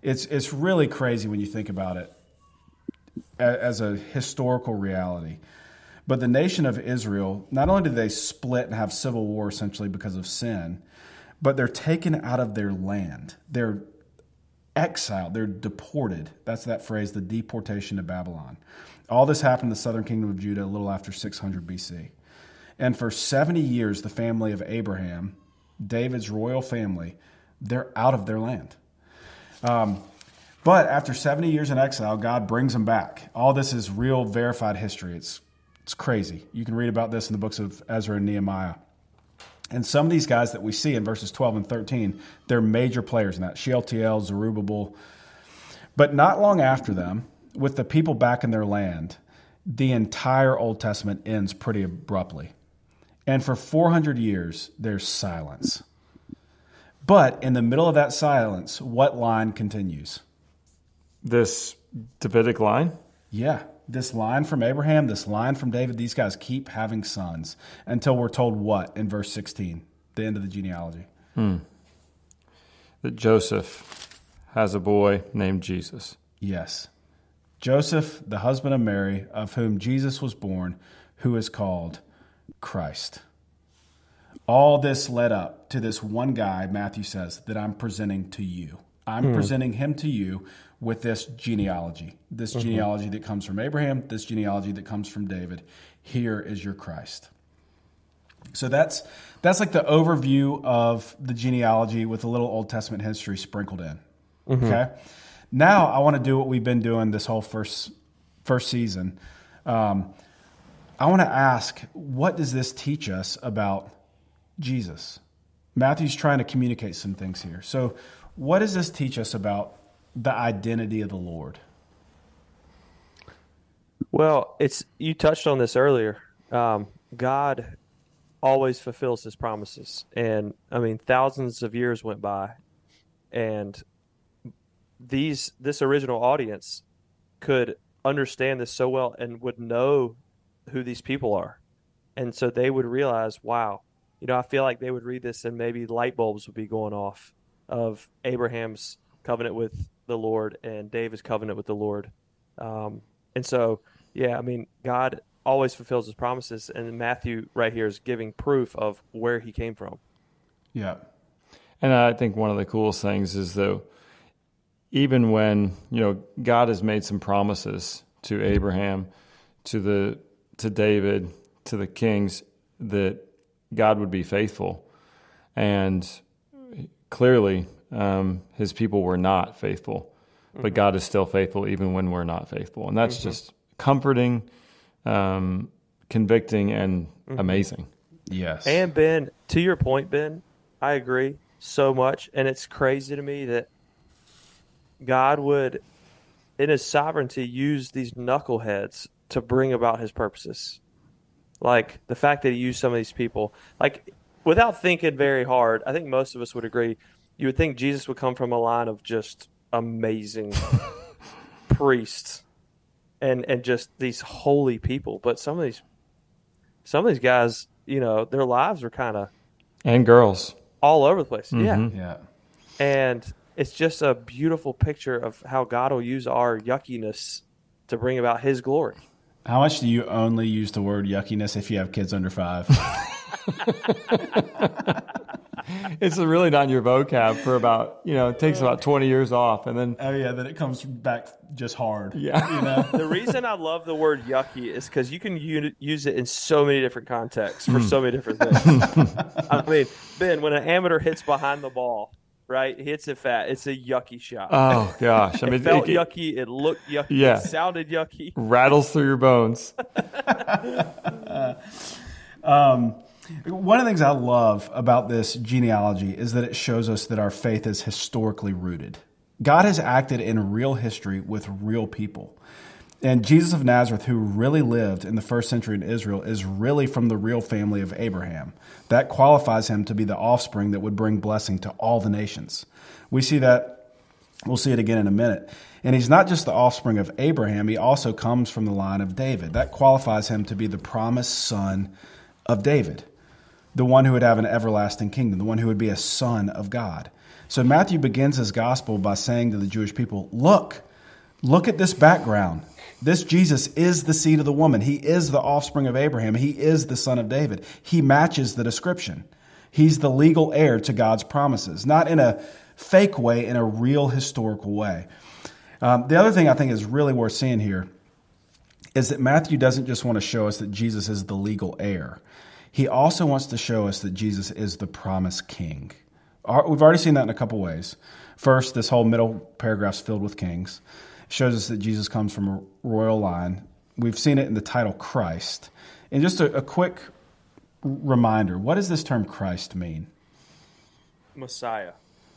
It's, it's really crazy when you think about it as a historical reality. But the nation of Israel, not only did they split and have civil war essentially because of sin, but they're taken out of their land. They're exiled, they're deported. That's that phrase, the deportation to Babylon. All this happened in the southern kingdom of Judah a little after 600 BC. And for 70 years, the family of Abraham, David's royal family, they're out of their land. Um, but after 70 years in exile, God brings them back. All this is real, verified history. It's, it's crazy. You can read about this in the books of Ezra and Nehemiah. And some of these guys that we see in verses 12 and 13, they're major players in that. Shealtiel, Zerubbabel. But not long after them, with the people back in their land, the entire Old Testament ends pretty abruptly. And for 400 years, there's silence. But in the middle of that silence, what line continues? This Davidic line? Yeah, this line from Abraham, this line from David, these guys keep having sons until we're told what in verse 16, the end of the genealogy? Hmm. That Joseph has a boy named Jesus. Yes. Joseph, the husband of Mary, of whom Jesus was born, who is called Christ. All this led up to this one guy, Matthew says, that I'm presenting to you. I'm hmm. presenting him to you with this genealogy, this mm-hmm. genealogy that comes from Abraham, this genealogy that comes from David. Here is your Christ. So that's that's like the overview of the genealogy with a little Old Testament history sprinkled in. Mm-hmm. Okay. Now I want to do what we've been doing this whole first first season. Um, I want to ask, what does this teach us about Jesus? Matthew's trying to communicate some things here. So, what does this teach us about the identity of the Lord? Well, it's you touched on this earlier. Um, God always fulfills His promises, and I mean, thousands of years went by, and these this original audience could understand this so well and would know who these people are, and so they would realize, wow, you know, I feel like they would read this and maybe light bulbs would be going off of Abraham's covenant with the Lord and David's covenant with the Lord. Um, and so, yeah, I mean, God always fulfills his promises, and Matthew right here is giving proof of where he came from. Yeah. And I think one of the coolest things is though, even when you know God has made some promises to Abraham, to the to David, to the kings that God would be faithful, and clearly um, His people were not faithful, but God is still faithful even when we're not faithful, and that's just comforting, um, convicting, and amazing. Yes. And Ben, to your point, Ben, I agree so much, and it's crazy to me that God would, in His sovereignty, use these knuckleheads to bring about His purposes. Like the fact that He used some of these people, like without thinking very hard, I think most of us would agree. You would think Jesus would come from a line of just amazing priests and and just these holy people, but some of these some of these guys, you know, their lives are kind of And girls, all over the place. Yeah. Mhm. yeah. And it's just a beautiful picture of how God will use our yuckiness to bring about His glory. How much do you only use the word yuckiness if you have kids under five? it's really not in your vocab for about you know it takes about 20 years off and then oh yeah, then it comes back just hard. Yeah. you know. The reason I love the word yucky is because you can u- use it in so many different contexts for so many different things. I mean, Ben, when an amateur hits behind the ball, right, hits it fat, it's a yucky shot. oh gosh i mean it felt it, it yucky, it looked yucky, Yeah. it sounded yucky. rattles through your bones um, One of the things I love about this genealogy is that it shows us that our faith is historically rooted. God has acted in real history with real people. And Jesus of Nazareth, who really lived in the first century in Israel, is really from the real family of Abraham. That qualifies him to be the offspring that would bring blessing to all the nations. We see that, we'll see it again in a minute. And he's not just the offspring of Abraham, he also comes from the line of David. That qualifies him to be the promised son of David the one who would have an everlasting kingdom, the one who would be a son of God. So Matthew begins his gospel by saying to the Jewish people, Look, look at this background. This Jesus is the seed of the woman. He is the offspring of Abraham. He is the son of David. He matches the description. He's the legal heir to God's promises, not in a fake way, in a real historical way. Um, the other thing I think is really worth seeing here is that Matthew doesn't just want to show us that Jesus is the legal heir. He also wants to show us that Jesus is the promised king. We've already seen that in a couple ways. First, this whole middle paragraph's filled with kings. It shows us that Jesus comes from a royal line. We've seen it in the title Christ. And just a, a quick reminder what does this term Christ mean? Messiah,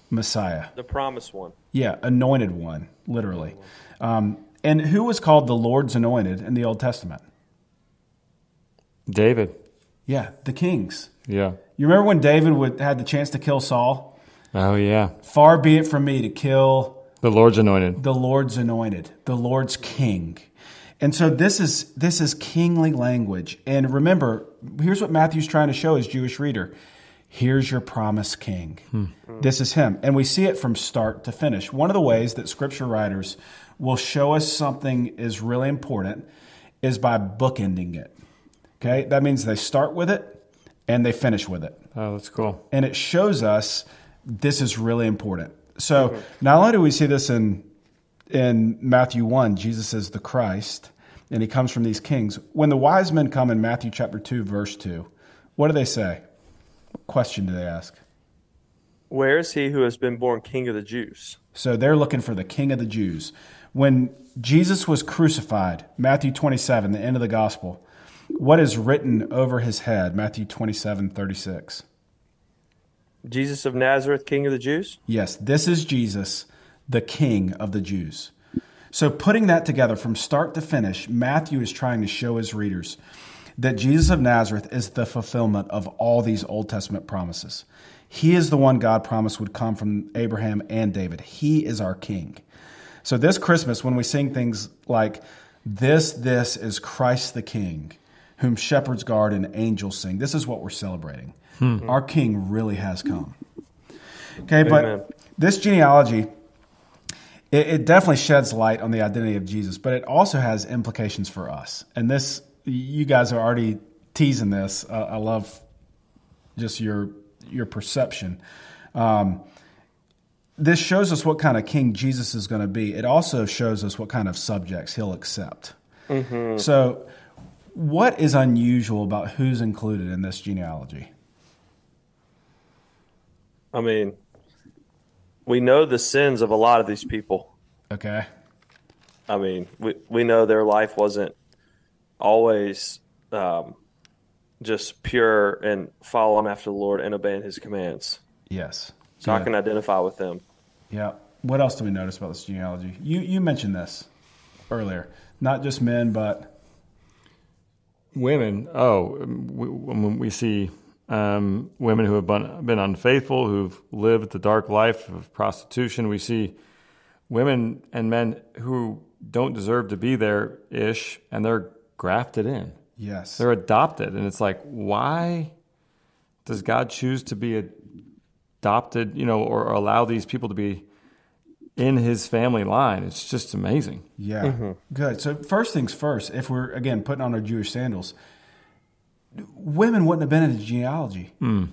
Messiah. the promised one. Yeah, anointed one, literally. Um, and who was called the Lord's anointed in the Old Testament? david Yeah, the kings. yeah You remember when David would, had the chance to kill Saul? oh yeah Far be it from me to kill the lord's anointed the Lord's anointed, the Lord's king. And so this is this is kingly language. And remember, here's what Matthew's trying to show his Jewish reader. Here's your promised king. Hmm. This is him. And we see it from start to finish. One of the ways that scripture writers will show us something is really important is by bookending it. Okay? That means they start with it and they finish with it oh that's cool and it shows us this is really important. So not only do we see this in in Matthew one, Jesus is the Christ, and he comes from these kings. When the wise men come in Matthew chapter two, verse two, what do they say? What question do they ask? Where is he who has been born king of the Jews? So they're looking for the King of the Jews. When Jesus was crucified, Matthew 27, the end of the gospel, what is written over his head? Matthew 27, 36. Jesus of Nazareth, king of the Jews? Yes, this is Jesus, the King of the Jews. So, putting that together from start to finish, Matthew is trying to show his readers that Jesus of Nazareth is the fulfillment of all these Old Testament promises. He is the one God promised would come from Abraham and David. He is our King. So, this Christmas, when we sing things like, This, this is Christ the King, whom shepherds guard and angels sing, this is what we're celebrating. Our King really has come. Okay, but this genealogy, it, it definitely sheds light on the identity of Jesus, but it also has implications for us. And this, you guys are already teasing this. Uh, I love just your your perception. Um, this shows us what kind of king Jesus is going to be. It also shows us what kind of subjects he'll accept. So, what is unusual about who's included in this genealogy? I mean, we know the sins of a lot of these people. Okay. I mean, we, we know their life wasn't always um, just pure and following after the Lord and obeying his commands. Yes. So I can identify with them. Yeah. What else do we notice about this genealogy? You you mentioned this earlier. Not just men, but women oh we, when we see um, women who have been, been unfaithful who've lived the dark life of prostitution we see women and men who don't deserve to be there ish and they're grafted in yes. they're adopted and it's like why does god choose to be adopted you know or, or allow these people to be in his family line. It's just amazing. Yeah. Mm-hmm. Good. So first things first, if we're again putting on our Jewish sandals, women wouldn't have been in the genealogy. Mm.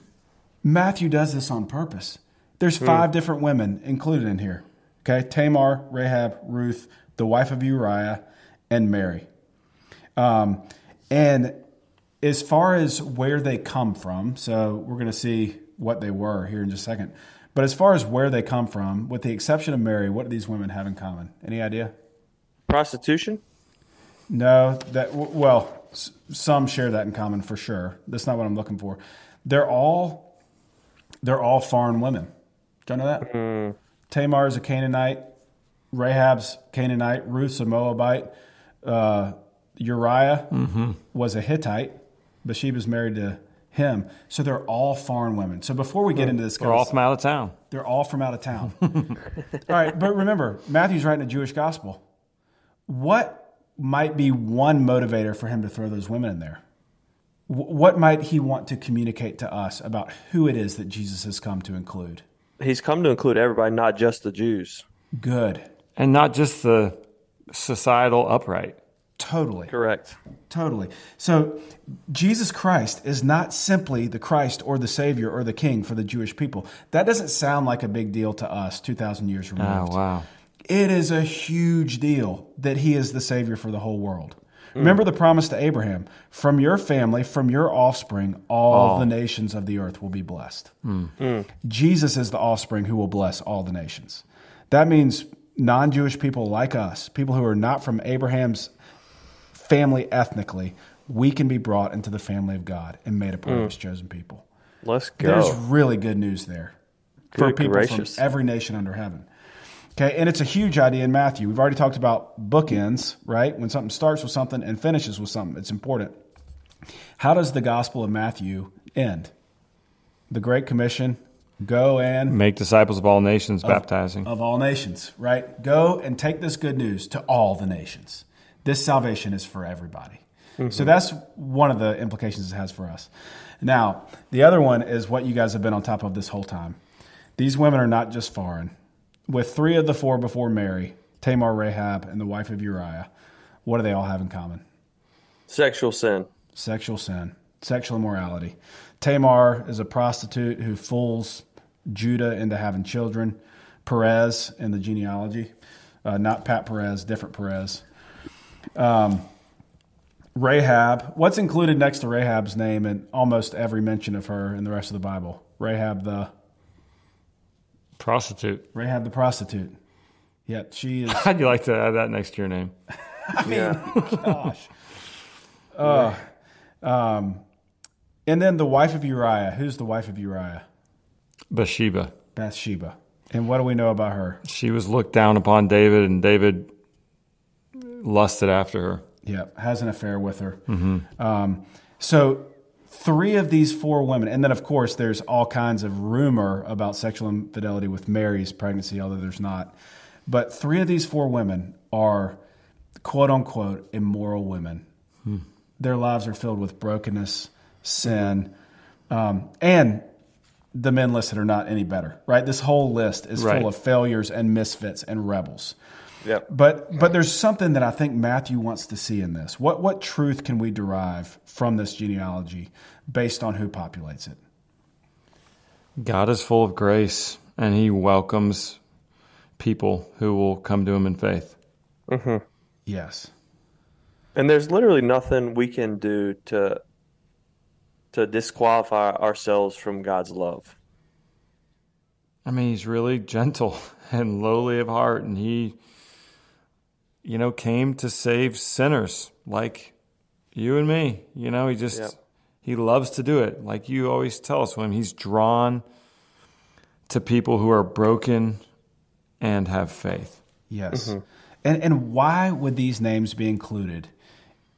Matthew does this on purpose. There's mm. five different women included in here. Okay, Tamar, Rahab, Ruth, the wife of Uriah, and Mary. Um, and as far as where they come from, so we're going to see what they were here in just a second. But as far as where they come from, with the exception of Mary, what do these women have in common? Any idea? Prostitution? No, that well, s- some share that in common for sure. That's not what I'm looking for. They're all they're all foreign women. Don't know that. Tamar is a Canaanite. Rahab's Canaanite. Ruth's a Moabite. Uh, Uriah was a Hittite. Bathsheba's married to him. So they're all foreign women. So before we get into this, They're all from out of town. they're all from out of town. all right, but remember, Matthew's writing a Jewish gospel. What might be one motivator for him to throw those women in there? What might he want to communicate to us about who it is that Jesus has come to include? He's come to include everybody, not just the Jews. Good. And not just the societal upright. Totally. Correct. Totally. So Jesus Christ is not simply the Christ or the Savior or the King for the Jewish people. That doesn't sound like a big deal to us 2,000 years removed. Oh, wow. It is a huge deal that he is the Savior for the whole world. Remember the promise to Abraham from your family, from your offspring, all the nations of the earth will be blessed. Hmm. Hmm. Jesus is the offspring who will bless all the nations. That means non Jewish people like us, people who are not from Abraham's family ethnically, we can be brought into the family of God and made a part of hmm. his chosen people. Let's go. There's really good news there for people gracious. from every nation under heaven. Okay, and it's a huge idea in Matthew. We've already talked about bookends, right? When something starts with something and finishes with something, it's important. How does the Gospel of Matthew end? The Great Commission go and Make disciples of all nations, baptizing. of all nations, right? Go and take this good news to all the nations. This salvation is for everybody. So that's one of the implications it has for us. Now, the other one is what you guys have been on top of this whole time. These women are not just foreign. With three of the four before Mary, Tamar, Rahab, and the wife of Uriah, what do they all have in common? Sexual sin. Sexual sin, sexual immorality. Tamar is a prostitute who fools Judah into having children. Perez in the genealogy, uh, not Pat Perez, different Perez. Um, Rahab, what's included next to Rahab's name in almost every mention of her in the rest of the Bible? Rahab the Prostitute. Rahab the prostitute. Yep, she is. How'd you like to add that next to your name? I Gosh. Uh, um, and then the wife of Uriah. Who's the wife of Uriah? Bathsheba. Bathsheba. And what do we know about her? She was looked down upon David, and David lusted after her. Yeah, has an affair with her. Um, so, three of these four women, and then of course, there's all kinds of rumor about sexual infidelity with Mary's pregnancy, although there's not. But three of these four women are quote unquote immoral women. Their lives are filled with brokenness, sin, um, and the men listed are not any better, right? This whole list is Right. full of failures and misfits and rebels. Yep. But but there's something that I think Matthew wants to see in this. What what truth can we derive from this genealogy based on who populates it? God is full of grace, and He welcomes people who will come to Him in faith. Mm-hmm. Yes. And there's literally nothing we can do to to disqualify ourselves from God's love. I mean, He's really gentle and lowly of heart, and He, you know, came to save sinners like you and me. You know, He just Yep. He loves to do it. Like you always tell us, when He's drawn to people who are broken and have faith. Yes. Mm-hmm. And and why would these names be included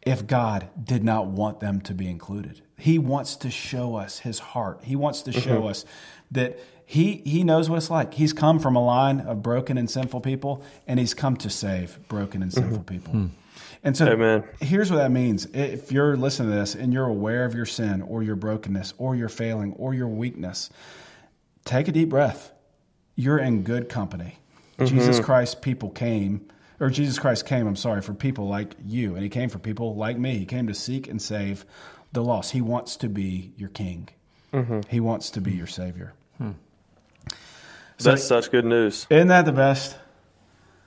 if God did not want them to be included? He wants to show us his heart. He wants to show mm-hmm. us that he he knows what it's like. He's come from a line of broken and sinful people and he's come to save broken and sinful mm-hmm. people. Hmm. And so Amen. here's what that means. If you're listening to this and you're aware of your sin or your brokenness or your failing or your weakness, take a deep breath. You're in good company. Jesus mm-hmm. Christ people came, or Jesus Christ came, I'm sorry, for people like you, and he came for people like me. He came to seek and save the lost. He wants to be your king. He wants to be your savior. So- That's such good news. Isn't that the best?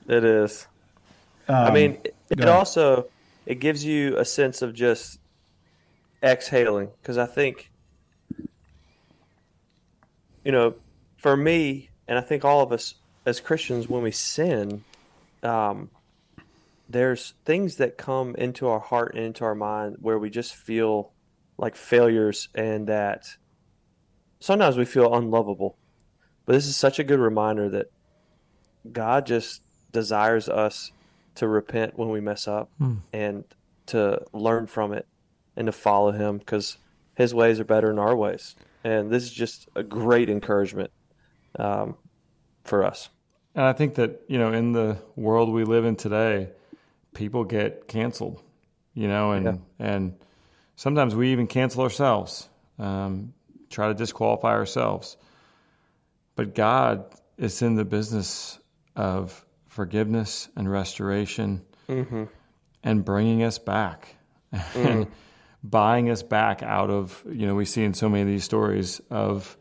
It is. I mean, it, it Um, also it gives you a sense of just exhaling because I think you know, for me, and I think all of us as Christians, when we sin, um, there's things that come into our heart and into our mind where we just feel like failures and that sometimes we feel unlovable. But this is such a good reminder that God just desires us to repent when we mess up and to learn from it and to follow Him because His ways are better than our ways. And this is just a great encouragement um, for us. And I think that, you know, in the world we live in today, people get canceled, you know, and, Yeah. and sometimes we even cancel ourselves, um, try to disqualify ourselves. But God is in the business of forgiveness and restoration and bringing us back and buying us back out of, you know, we see in so many of these stories of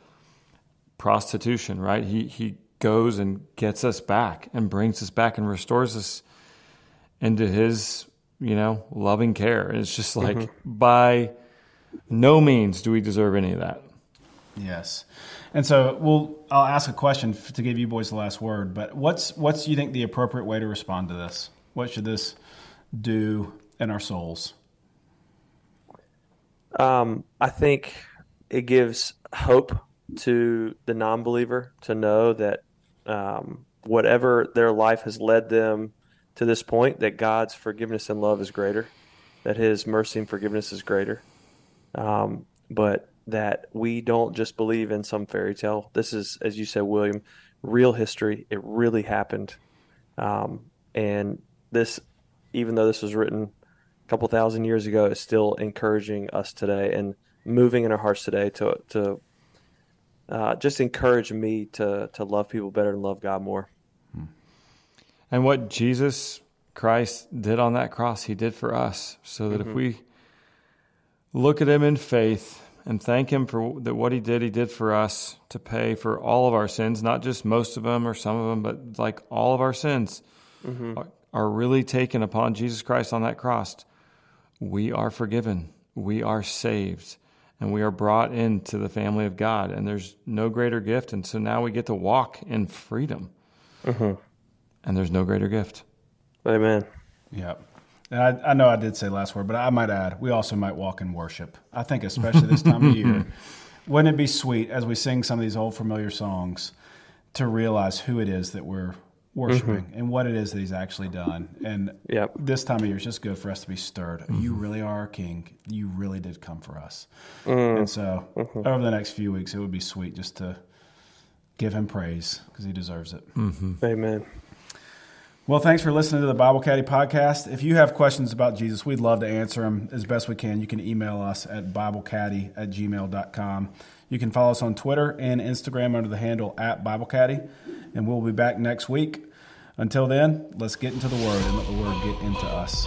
prostitution, right? He he goes and gets us back and brings us back and restores us into his, you know, loving care. And it's just like by no means do we deserve any of that. Yes. And so we'll I'll ask a question to give you boys the last word, but what's what's you think the appropriate way to respond to this? What should this do in our souls? Um, I think it gives hope to the non-believer to know that um, whatever their life has led them to this point, that God's forgiveness and love is greater, that His mercy and forgiveness is greater, um, but that we don't just believe in some fairy tale. This is, as you said, William, real history. It really happened, um, and this, even though this was written a couple thousand years ago is still encouraging us today and moving in our hearts today to to uh, just encourage me to to love people better and love God more. Hmm. And what Jesus Christ did on that cross, he did for us. So that if mm-hmm. we look at him in faith and thank him for that what he did, he did for us to pay for all of our sins, not just most of them or some of them, but like all of our sins mm-hmm. are, are really taken upon Jesus Christ on that cross. We are forgiven. We are saved. And we are brought into the family of God. And there's no greater gift. And so now we get to walk in freedom. Mm-hmm. And there's no greater gift. Amen. Yep. And I, I know I did say last word, but I might add, we also might walk in worship. I think, especially this time of year, wouldn't it be sweet as we sing some of these old familiar songs to realize who it is that we're worshiping mm-hmm. and what it is that He's actually done? And Yep. this time of year is just good for us to be stirred. Mm-hmm. You really are our King. You really did come for us. Mm-hmm. And so, over the next few weeks, it would be sweet just to give Him praise because He deserves it. Amen. Well, thanks for listening to the Bible Caddie podcast. If you have questions about Jesus, we'd love to answer them as best we can. You can email us at BibleCaddie at gmail.com. You can follow us on Twitter and Instagram under the handle at BibleCaddie. And we'll be back next week. Until then, let's get into the Word and let the Word get into us.